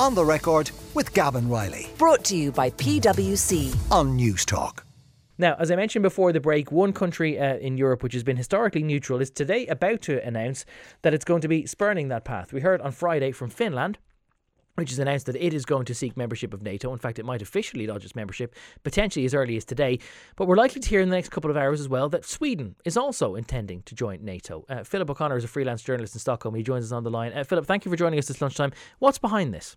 On the record with Gavan Reilly Brought to you by PwC. on Newstalk. Now, as I mentioned before the break, one country uh, in Europe which has been historically neutral is today about to announce that it's going to be spurning that path. We heard on Friday from Finland. Which has announced that it is going to seek membership of NATO. In fact, it might officially lodge its membership potentially as early as today. But we're likely to hear in the next couple of hours as well that Sweden is also intending to join NATO. Uh, Philip O'Connor is a freelance journalist in Stockholm. He joins us on the line. Uh, Philip, thank you for joining us this lunchtime. What's behind this?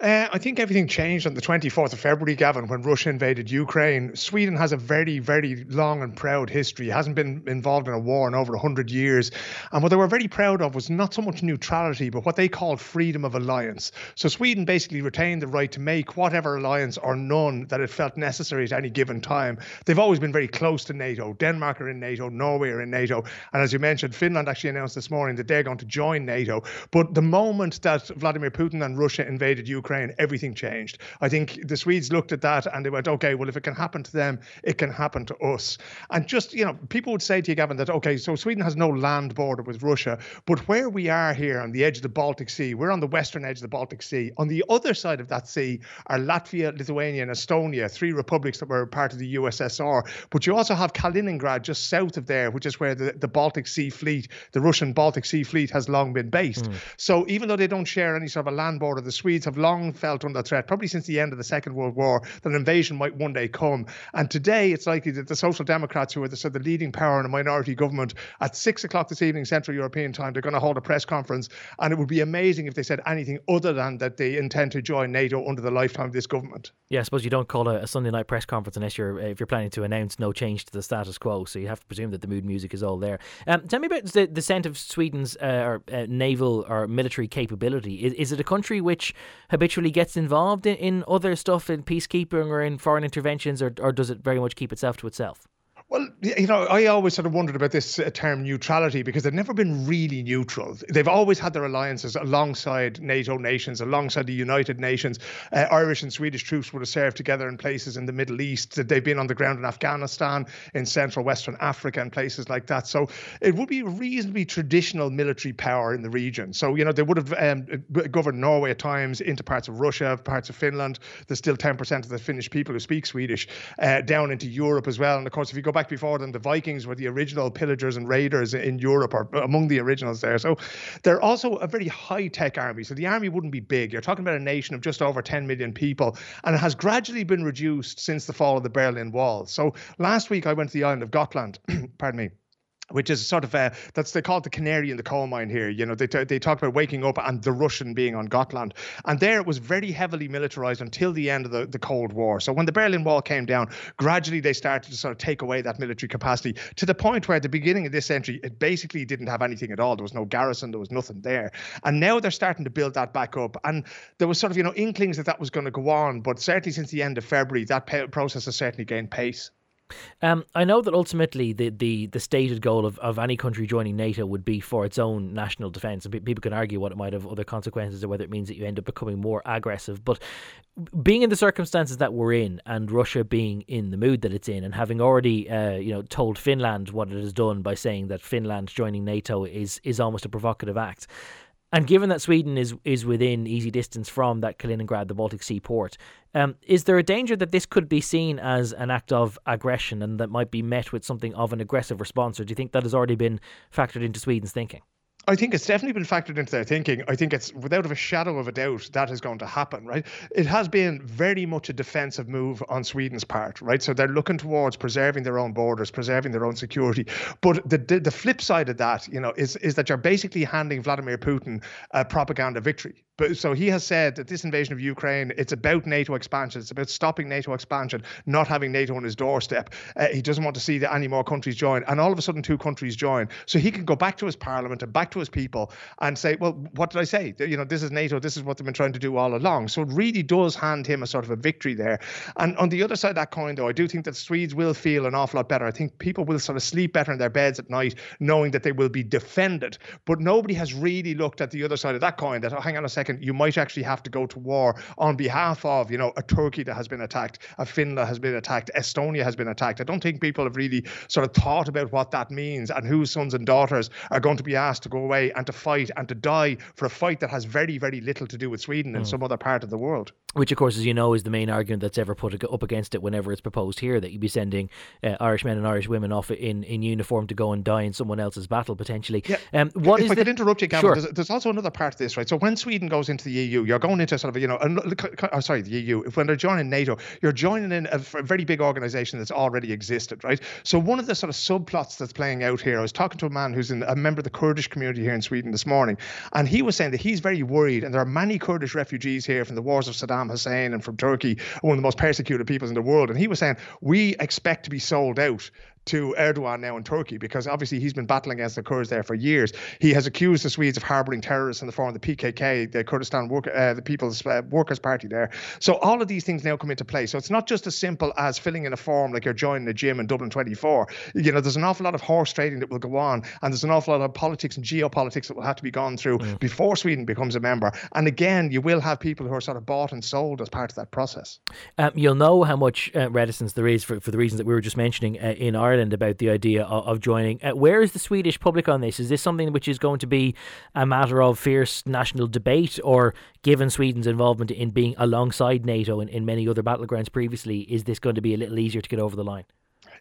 Uh, I think everything changed on the 24th of February, Gavan, when Russia invaded Ukraine. Sweden has a very, very long and proud history. It hasn't been involved in a war in over 100 years. And what they were very proud of was not so much neutrality, but what they called freedom of alliance. So Sweden basically retained the right to make whatever alliance or none that it felt necessary at any given time. They've always been very close to NATO. Denmark are in NATO, Norway are in NATO. And as you mentioned, Finland actually announced this morning that they're going to join NATO. But the moment that Vladimir Putin and Russia invaded Ukraine, everything changed. I think the Swedes looked at that and they went, okay, well, if it can happen to them, it can happen to us. And just, you know, people would say to you, Gavan, that, okay, so Sweden has no land border with Russia, but where we are here on the edge of the Baltic Sea, we're on the western edge of the Baltic Sea. On the other side of that sea are Latvia, Lithuania, and Estonia, three republics that were part of the USSR. But you also have Kaliningrad just south of there, which is where the, the Baltic Sea Fleet, the Russian Baltic Sea Fleet, has long been based. Hmm. So even though they don't share any sort of a land border, the Swedes have long felt under threat, probably since the end of the Second World War, that an invasion might one day come. And today it's likely that the Social Democrats, who are the, of the leading power in a minority government, at six o'clock this evening, Central European time, they're going to hold a press conference. And it would be amazing if they said anything other than that they intend to join NATO under the lifetime of this government. Yeah, I suppose you don't call a, a Sunday night press conference unless you're if you're planning to announce no change to the status quo. So you have to presume that the mood music is all there. Um, tell me about the the scent of Sweden's uh, or, uh, naval or military capability. Is, is it a country which habitually gets involved in, in other stuff in peacekeeping or in foreign interventions, or or does it very much keep itself to itself? Well, you know, I always sort of wondered about this uh, term neutrality because they've never been really neutral. They've always had their alliances alongside NATO nations, alongside the United Nations. Uh, Irish and Swedish troops would have served together in places in the Middle East. They've been on the ground in Afghanistan, in Central Western Africa, and places like that. So it would be reasonably traditional military power in the region. So, you know, they would have um, governed Norway at times into parts of Russia, parts of Finland. There's still 10% of the Finnish people who speak Swedish, uh, down into Europe as well. And of course, if you go back before them, the Vikings were the original pillagers and raiders in Europe, or among the originals there. So they're also a very high tech army. So the army wouldn't be big. You're talking about a nation of just over 10 million people, and it has gradually been reduced since the fall of the Berlin Wall. So last week I went to the island of Gotland, pardon me which is sort of uh, that's they call it the canary in the coal mine here. You know, they t- they talk about waking up and the Russian being on Gotland, and there it was very heavily militarized until the end of the, the Cold War. So when the Berlin Wall came down, gradually they started to sort of take away that military capacity to the point where at the beginning of this century it basically didn't have anything at all. There was no garrison, there was nothing there, and now they're starting to build that back up. And there was sort of you know inklings that that was going to go on, but certainly since the end of February, that process has certainly gained pace. Um, I know that ultimately the, the, the stated goal of, of any country joining NATO would be for its own national defence. And pe- people can argue what it might have other consequences or whether it means that you end up becoming more aggressive. But being in the circumstances that we're in and Russia being in the mood that it's in and having already uh, you know told Finland what it has done by saying that Finland joining NATO is is almost a provocative act. And given that Sweden is is within easy distance from that Kaliningrad, the Baltic Sea port, um, is there a danger that this could be seen as an act of aggression and that might be met with something of an aggressive response? Or do you think that has already been factored into Sweden's thinking? I think it's definitely been factored into their thinking. I think it's without a shadow of a doubt that is going to happen, right? It has been very much a defensive move on Sweden's part, right? So they're looking towards preserving their own borders, preserving their own security. But the the, the flip side of that, you know, is is that you're basically handing Vladimir Putin a propaganda victory. But so he has said that this invasion of Ukraine, it's about NATO expansion. It's about stopping NATO expansion, not having NATO on his doorstep. Uh, he doesn't want to see that any more countries join. And all of a sudden, two countries join. So he can go back to his parliament and back to his people and say, well, what did I say? You know, this is NATO. This is what they've been trying to do all along. So it really does hand him a sort of a victory there. And on the other side of that coin, though, I do think that Swedes will feel an awful lot better. I think people will sort of sleep better in their beds at night, knowing that they will be defended. But nobody has really looked at the other side of that coin. That oh, hang on a second you might actually have to go to war on behalf of, you know, a Turkey that has been attacked, a Finland has been attacked, Estonia has been attacked. I don't think people have really sort of thought about what that means and whose sons and daughters are going to be asked to go away and to fight and to die for a fight that has very, very little to do with Sweden and mm. some other part of the world. Which, of course, as you know, is the main argument that's ever put up against it whenever it's proposed here that you'd be sending uh, Irish men and Irish women off in, in uniform to go and die in someone else's battle potentially. Yeah. Um, what if I the... could interrupt you, Gavan, sure. there's, there's, also another part of this, right? So when Sweden goes into the EU, you're going into sort of, you know, oh, sorry, the EU. When they're joining NATO, you're joining in a very big organisation that's already existed, right? So one of the sort of subplots that's playing out here, I was talking to a man who's in, a member of the Kurdish community here in Sweden this morning, and he was saying that he's very worried, and there are many Kurdish refugees here from the wars of Saddam Hussein and from Turkey, one of the most persecuted peoples in the world. And he was saying, we expect to be sold out to Erdogan now in Turkey because obviously he's been battling against the Kurds there for years. He has accused the Swedes of harboring terrorists in the form of the PKK, the Kurdistan Work, uh, the People's uh, Workers Party there. So all of these things now come into play. So it's not just as simple as filling in a form like you're joining a gym in Dublin 24. You know, there's an awful lot of horse trading that will go on, and there's an awful lot of politics and geopolitics that will have to be gone through mm. before Sweden becomes a member. And again, you will have people who are sort of bought and sold as part of that process. Um, you'll know how much uh, reticence there is for, for the reasons that we were just mentioning uh, in Ireland about the idea idea of, of joining. Uh, where is the Swedish public on this? Is this something which is going to be a matter of fierce national debate, or given Sweden's involvement in being alongside NATO in, in many other battlegrounds previously, is this going to be a little easier to get over the line?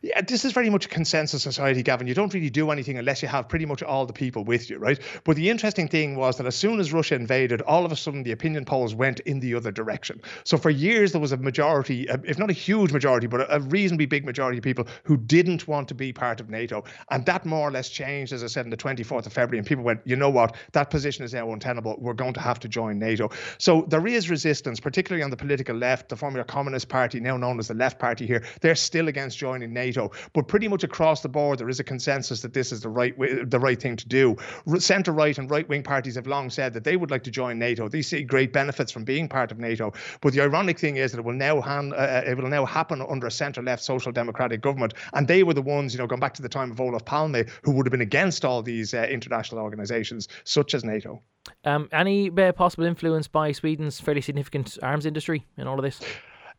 Yeah, this is very much a consensus society, Gavan. You don't really do anything unless you have pretty much all the people with you, right? But the interesting thing was that as soon as Russia invaded, all of a sudden the opinion polls went in the other direction. So for years there was a majority, uh, if not a huge majority, but a reasonably big majority of people who didn't want to be part of NATO, and that more or less changed, as I said, on the 24th of February. And people went, you know what? That position is now untenable. We're going to have to join NATO. So there is resistance, particularly on the political left. The former Communist Party, now known as the Left Party here, they're still against joining NATO. NATO. But pretty much across the board, there is a consensus that this is the right way, the right thing to do. Centre right and right wing parties have long said that they would like to join NATO. They see great benefits from being part of NATO. But the ironic thing is that it will now uh, uh it will now happen under a centre left social democratic government, and they were the ones, you know, going back to the time of Olof Palme, who would have been against all these uh, international organisations such as NATO. Um, any uh, possible influence by Sweden's fairly significant arms industry in all of this?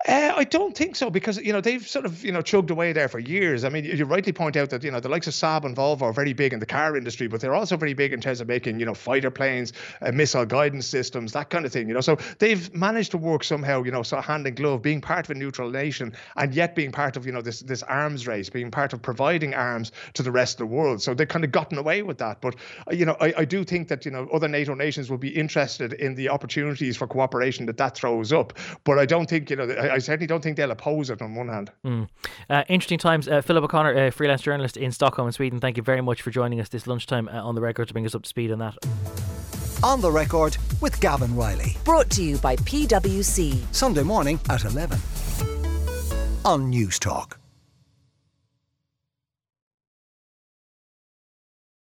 Uh, I don't think so because you know they've sort of you know chugged away there for years. I mean, you rightly point out that you know the likes of Saab and Volvo are very big in the car industry, but they're also very big in terms of making you know fighter planes, uh, missile guidance systems, that kind of thing. You know, so they've managed to work somehow, you know, so hand in glove, being part of a neutral nation and yet being part of you know this this arms race, being part of providing arms to the rest of the world. So they've kind of gotten away with that. But uh, you know, I, I do think that you know other NATO nations will be interested in the opportunities for cooperation that that throws up. But I don't think you know. I, I certainly don't think they'll oppose it on one hand. Mm. Uh, interesting times. Uh, Philip O'Connor, a freelance journalist in Stockholm, in Sweden. Thank you very much for joining us this lunchtime uh, on the record to bring us up to speed on that. On the record with Gavan Reilly. Brought to you by PwC. Sunday morning at 11 on Newstalk.